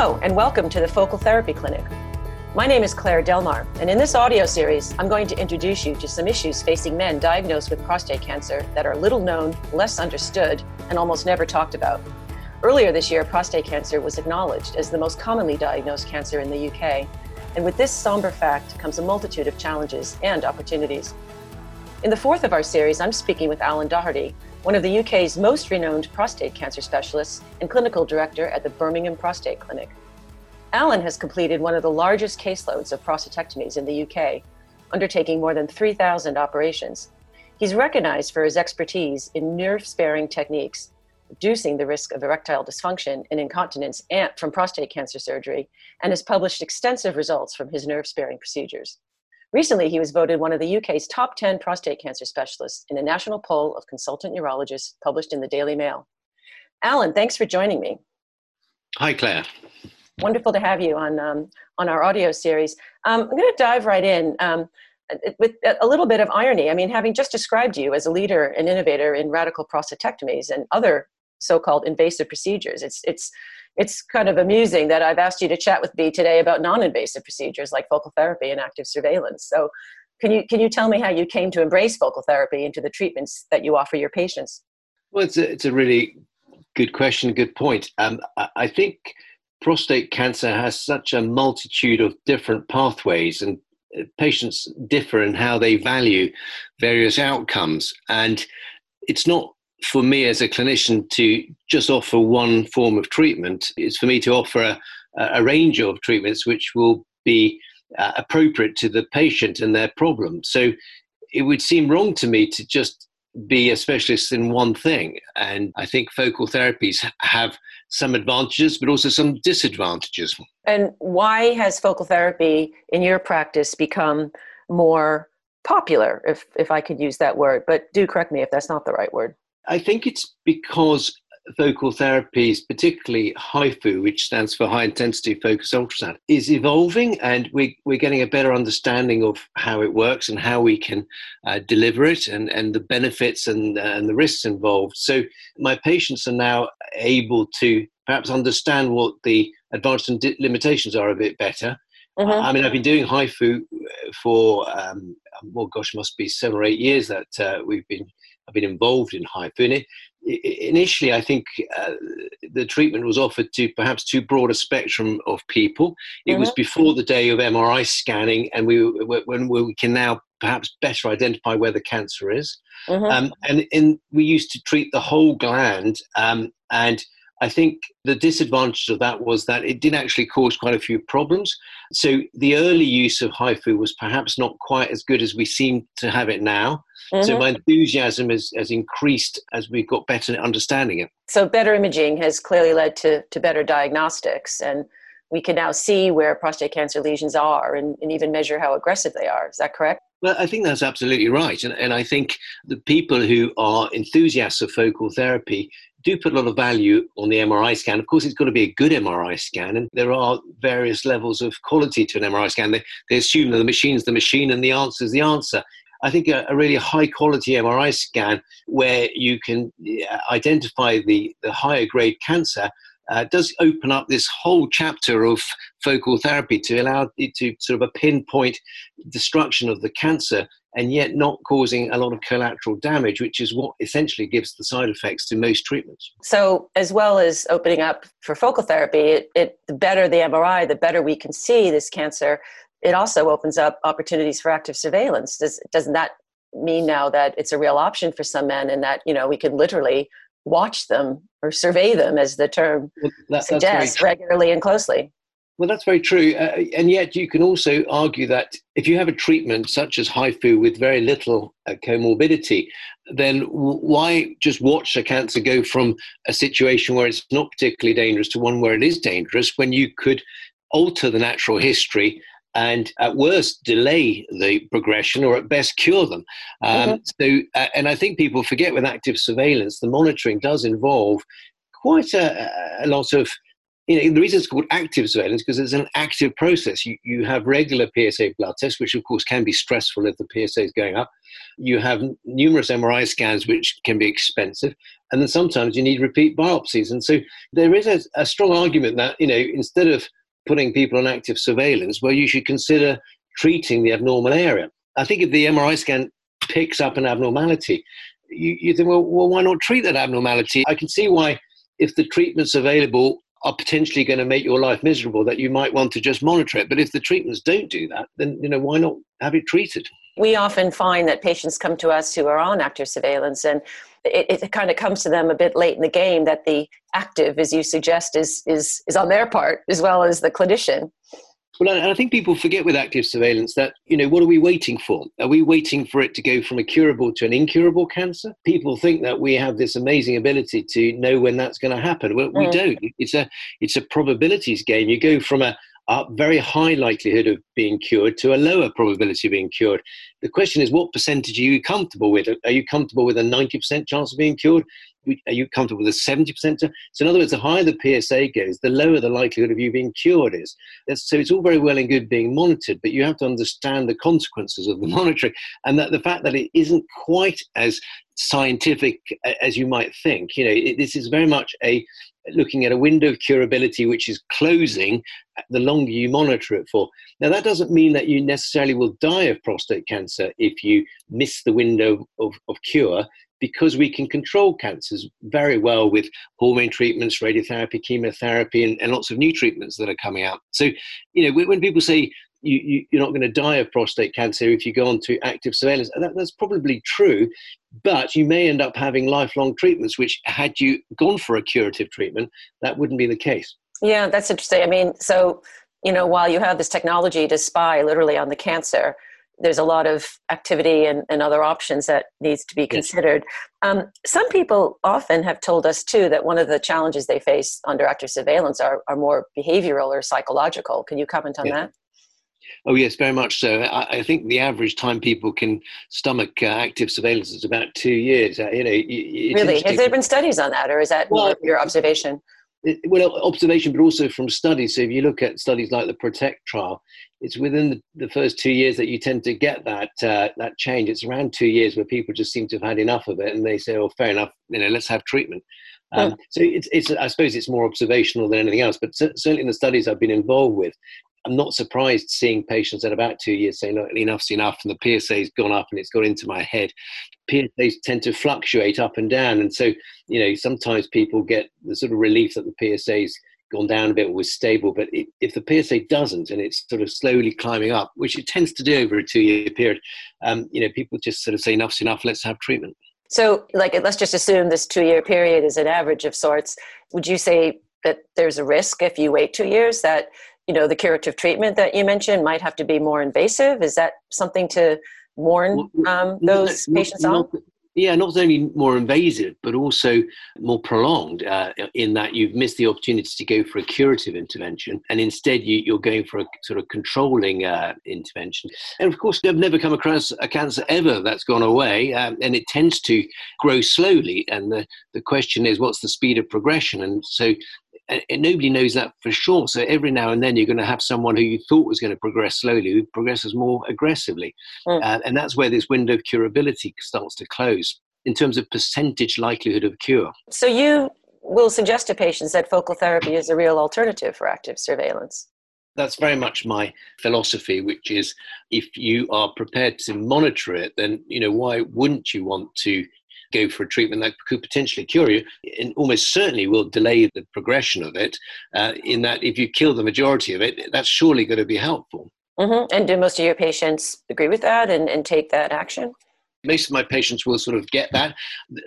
Hello, and welcome to the Focal Therapy Clinic. My name is Claire Delmar, and in this audio series, I'm going to introduce you to some issues facing men diagnosed with prostate cancer that are little known, less understood, and almost never talked about. Earlier this year, prostate cancer was acknowledged as the most commonly diagnosed cancer in the UK, and with this somber fact comes a multitude of challenges and opportunities. In the fourth of our series, I'm speaking with Alan Doherty, one of the UK's most renowned prostate cancer specialists and clinical director at the Birmingham Prostate Clinic. Alan has completed one of the largest caseloads of prostatectomies in the UK, undertaking more than 3,000 operations. He's recognized for his expertise in nerve sparing techniques, reducing the risk of erectile dysfunction and incontinence from prostate cancer surgery, and has published extensive results from his nerve sparing procedures. Recently, he was voted one of the UK's top 10 prostate cancer specialists in a national poll of consultant urologists published in the Daily Mail. Alan, thanks for joining me. Hi, Claire. Wonderful to have you on, um, on our audio series. Um, I'm going to dive right in um, with a little bit of irony. I mean, having just described you as a leader and innovator in radical prostatectomies and other so-called invasive procedures, it's, it's it's kind of amusing that I've asked you to chat with me today about non-invasive procedures like focal therapy and active surveillance. So can you, can you tell me how you came to embrace focal therapy into the treatments that you offer your patients? Well, it's a, it's a really good question, good point. Um, I think prostate cancer has such a multitude of different pathways and uh, patients differ in how they value various outcomes. And it's not for me as a clinician to just offer one form of treatment. It's for me to offer a, a range of treatments which will be uh, appropriate to the patient and their problem. So it would seem wrong to me to just be a specialist in one thing. And I think focal therapies have some advantages, but also some disadvantages. And why has focal therapy in your practice become more popular, if, if I could use that word? But do correct me if that's not the right word. I think it's because focal therapies, particularly HIFU, which stands for high intensity focused ultrasound, is evolving and we, we're getting a better understanding of how it works and how we can uh, deliver it and, and the benefits and, uh, and the risks involved. So my patients are now able to perhaps understand what the advantages and limitations are a bit better. Mm-hmm. I mean, I've been doing HIFU for, um, well, gosh, must be seven or eight years that uh, we've been I've been involved in HIFU. Initially, I think uh, the treatment was offered to perhaps too broad a spectrum of people. It mm-hmm. was before the day of MRI scanning, and we when we can now perhaps better identify where the cancer is. Mm-hmm. Um, and in, we used to treat the whole gland, um, and I think the disadvantage of that was that it did actually cause quite a few problems. So the early use of HIFU was perhaps not quite as good as we seem to have it now. Mm-hmm. So my enthusiasm has, has increased as we've got better understanding it. So better imaging has clearly led to, to better diagnostics and we can now see where prostate cancer lesions are and, and even measure how aggressive they are. Is that correct? Well, I think that's absolutely right. And, and I think the people who are enthusiasts of focal therapy do put a lot of value on the MRI scan. Of course, it's got to be a good MRI scan, and there are various levels of quality to an MRI scan. They, they assume that the machine's the machine and the answer is the answer. I think a, a, really high quality MRI scan where you can identify the, the higher grade cancer uh, does open up this whole chapter of focal therapy to allow it to sort of a pinpoint destruction of the cancer and yet not causing a lot of collateral damage, which is what essentially gives the side effects to most treatments. So, as well as opening up for focal therapy, it, it the better the MRI, the better we can see this cancer. It also opens up opportunities for active surveillance. Does doesn't that mean now that it's a real option for some men, and that you know we can literally watch them or survey them, as the term well, that, suggests, regularly and closely? Well, that's very true. Uh, and yet, you can also argue that if you have a treatment such as HIFU with very little uh, comorbidity, then w- why just watch a cancer go from a situation where it's not particularly dangerous to one where it is dangerous when you could alter the natural history and at worst delay the progression or at best cure them. Um, mm-hmm. So, uh, and I think people forget with active surveillance, the monitoring does involve quite a, a lot of you know, the reason it's called active surveillance because it's an active process. You, you have regular PSA blood tests, which of course can be stressful if the PSA is going up. You have numerous MRI scans, which can be expensive. And then sometimes you need repeat biopsies. And so there is a, a strong argument that, you know, instead of putting people on active surveillance, well, you should consider treating the abnormal area. I think if the MRI scan picks up an abnormality, you, you think, well, well, why not treat that abnormality? I can see why, if the treatment's available, are potentially going to make your life miserable that you might want to just monitor it but if the treatments don't do that then you know why not have it treated we often find that patients come to us who are on active surveillance and it, it, kind of comes to them a bit late in the game that the active as you suggest is is is on their part as well as the clinician well, I think people forget with active surveillance that, you know, what are we waiting for? Are we waiting for it to go from a curable to an incurable cancer? People think that we have this amazing ability to know when that's going to happen. Well, we mm. don't. It's a, it's a probabilities game. You go from a, a very high likelihood of being cured to a lower probability of being cured. The question is, what percentage are you comfortable with? Are you comfortable with a 90% chance of being cured? Are you comfortable with a 70%? So, in other words, the higher the PSA goes, the lower the likelihood of you being cured is. So, it's all very well and good being monitored, but you have to understand the consequences of the monitoring and that the fact that it isn't quite as scientific as you might think. You know, it, this is very much a looking at a window of curability which is closing the longer you monitor it for. Now, that doesn't mean that you necessarily will die of prostate cancer if you miss the window of, of cure because we can control cancers very well with hormone treatments, radiotherapy, chemotherapy, and, and lots of new treatments that are coming out. So, you know, when, when people say you, you, are not going to die of prostate cancer if you go on to active surveillance, that, that's probably true, but you may end up having lifelong treatments, which, had you gone for a curative treatment, that wouldn't be the case. Yeah, that's interesting. I mean, so, you know, while you have this technology to spy literally on the cancer, there's a lot of activity and, and other options that needs to be considered. Yes. Um, some people often have told us too that one of the challenges they face under active surveillance are, are more behavioral or psychological. Can you comment on yeah. that? Oh yes, very much so. I, I, think the average time people can stomach uh, active surveillance is about two years. Uh, you know, really, has there been studies on that, or is that well, your observation? It, well, observation, but also from studies. So if you look at studies like the Protect trial, it's within the, the first two years that you tend to get that uh, that change. It's around two years where people just seem to have had enough of it, and they say, "Oh, fair enough. You know, let's have treatment." Um, So it's, it's, I suppose it's more observational than anything else. But certainly in the studies I've been involved with, I'm not surprised seeing patients at about two years saying, look, enough's enough, and the PSA's gone up and it's got into my head. PSAs tend to fluctuate up and down. And so, you know, sometimes people get the sort of relief that the PSA's gone down a bit or was stable. But it, if the PSA doesn't and it's sort of slowly climbing up, which it tends to do over a two year period, um, you know, people just sort of say, enough's enough, let's have treatment. So, like, let's just assume this two year period is an average of sorts. Would you say that there's a risk if you wait two years that you know the curative treatment that you mentioned might have to be more invasive? Is that something to warn um, those not, patients not, on yeah not only more invasive but also more prolonged uh, in that you've missed the opportunity to go for a curative intervention and instead you, are going for a sort of controlling uh, intervention. And of course i've never come across a cancer ever that's gone away um, and it tends to grow slowly and the, the question is what's the speed of progression? And so and nobody knows that for sure. So every now and then you're going to have someone who you thought was going to progress slowly who progresses more aggressively, mm. uh, and that's where this window of curability starts to close in terms of percentage likelihood of cure. So you will suggest to patients that focal therapy is a real alternative for active surveillance. That's very much my philosophy, which is if you are prepared to monitor it, then you know why wouldn't you want to go for a treatment that could potentially cure you and almost certainly will delay the progression of it uh, in that if you kill the majority of it that's surely going to be helpful. Mm-hmm. and do most of your patients agree with that and, and take that action? Most of my patients will sort of get that.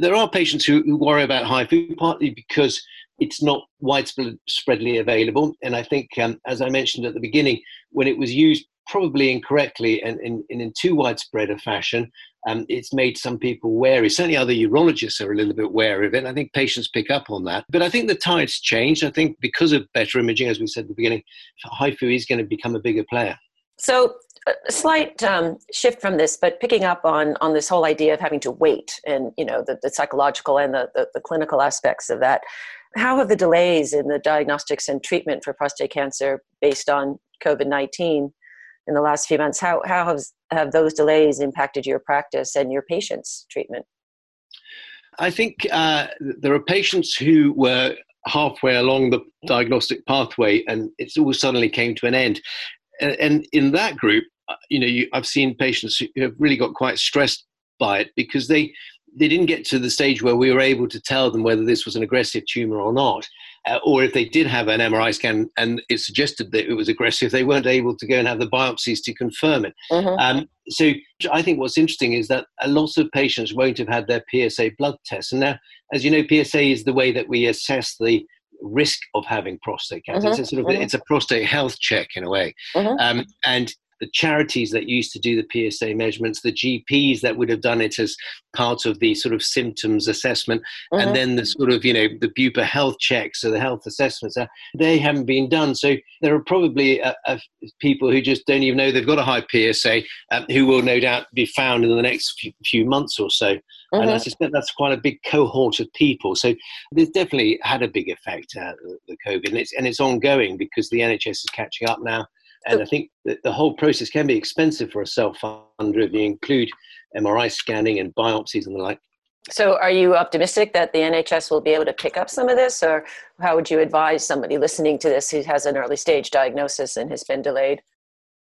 There are patients who, who worry about HIFU partly because it's not widespreadly available. And i think um, as i mentioned at the beginning when it was used probably incorrectly and in, in, too widespread a fashion, um, it's made some people wary. Certainly, other urologists are a little bit wary of it. I think patients pick up on that. But I think the tide's changed. I think because of better imaging, as we said at the beginning, HIFU is going to become a bigger player. So, a slight um, shift from this, but picking up on on this whole idea of having to wait, and you know the, the psychological and the, the, the clinical aspects of that. How have the delays in the diagnostics and treatment for prostate cancer based on COVID nineteen in the last few months? How how have have those delays impacted your practice and your patients' treatment? I think uh, there are patients who were halfway along the diagnostic pathway and it all suddenly came to an end. And in that group, uh, you know, you, I've seen patients who have really got quite stressed by it because they they didn't get to the stage where we were able to tell them whether this was an aggressive tumor or not, uh, or if they did have an MRI scan and it suggested that it was aggressive, they weren't able to go and have the biopsies to confirm it. Mm-hmm. Um, so I think what's interesting is that a lot of patients won't have had their PSA blood test, and now, as you know, PSA is the way that we assess the risk of having prostate cancer. Mm-hmm. It's a sort of mm-hmm. it's a prostate health check in a way, mm-hmm. um, and the charities that used to do the PSA measurements, the GPs that would have done it as part of the sort of symptoms assessment, mm-hmm. and then the sort of, you know, the BUPA health checks or the health assessments, uh, they haven't been done. So there are probably uh, uh, people who just don't even know they've got a high PSA um, who will no doubt be found in the next few, few months or so. Mm-hmm. And I suspect that's quite a big cohort of people. So there's definitely had a big effect, uh, the COVID, and it's, and it's ongoing because the NHS is catching up now and I think that the whole process can be expensive for a self-funder if you include MRI scanning and biopsies and the like. So, are you optimistic that the NHS will be able to pick up some of this, or how would you advise somebody listening to this who has an early stage diagnosis and has been delayed?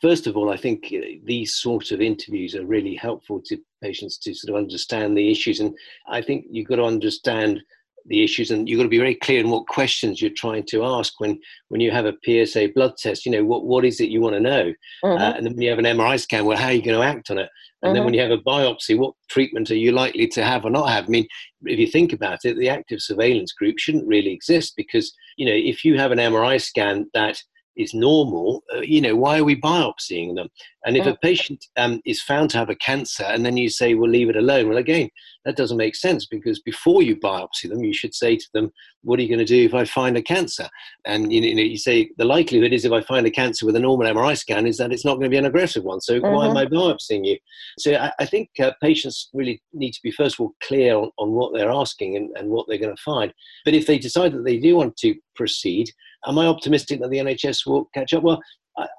First of all, I think these sort of interviews are really helpful to patients to sort of understand the issues. And I think you've got to understand the issues and you've got to be very clear in what questions you're trying to ask when when you have a PSA blood test you know what what is it you want to know mm-hmm. uh, and then when you have an MRI scan well how are you going to act on it and mm-hmm. then when you have a biopsy what treatment are you likely to have or not have i mean if you think about it the active surveillance group shouldn't really exist because you know if you have an MRI scan that is normal, uh, you know, why are we biopsying them? And if a patient um, is found to have a cancer and then you say, well, leave it alone, well, again, that doesn't make sense because before you biopsy them, you should say to them, what are you going to do if I find a cancer? And you know, you say the likelihood is if I find a cancer with a normal MRI scan is that it's not going to be an aggressive one. So mm-hmm. why am mm-hmm. I biopsying you? So I, I think uh, patients really need to be first of all clear on, on what they're asking and, and what they're going to find. But if they decide that they do want to proceed, am I optimistic that the NHS will catch up? Well,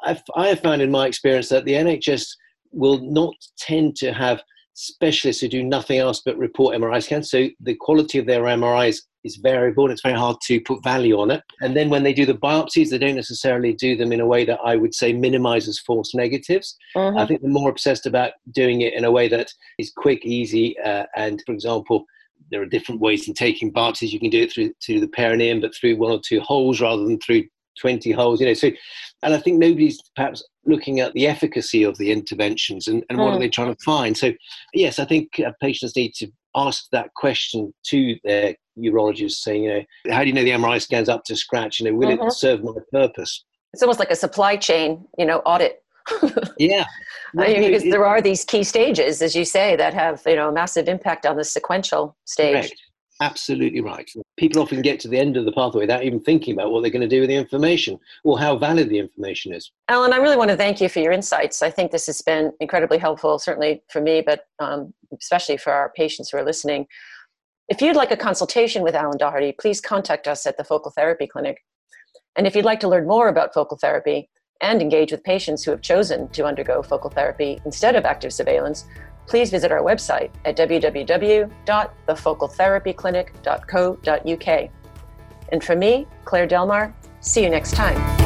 I, I have found in my experience that the NHS will not tend to have specialists who do nothing else but report MRI scans. So the quality of their MRIs is variable and it's very hard to put value on it. And then when they do the biopsies, they don't necessarily do them in a way that I would say minimizes false negatives. Mm-hmm. I think they're more obsessed about doing it in a way that is quick, easy, uh, and for example, there are different ways in taking biopsies. You can do it through to the perineum, but through one or two holes rather than through 20 holes. You know, so and I think nobody's perhaps looking at the efficacy of the interventions and, and mm. what are hmm. they trying to find. So yes, I think uh, patients need to ask that question to their urologist, saying, you know, how do you know the MRI scans up to scratch? You know, will mm-hmm. it serve my purpose? It's almost like a supply chain, you know, audit. yeah. I mean, because there are these key stages, as you say, that have you know a massive impact on the sequential stage. Correct. Absolutely right. People often get to the end of the pathway without even thinking about what they're going to do with the information or how valid the information is. Alan, I really want to thank you for your insights. I think this has been incredibly helpful, certainly for me, but um, especially for our patients who are listening. If you'd like a consultation with Alan Doherty, please contact us at the Focal Therapy Clinic. And if you'd like to learn more about focal therapy and engage with patients who have chosen to undergo focal therapy instead of active surveillance, please visit our website at www.thefocaltherapyclinic.co.uk. And from me, Claire Delmar, see you next time.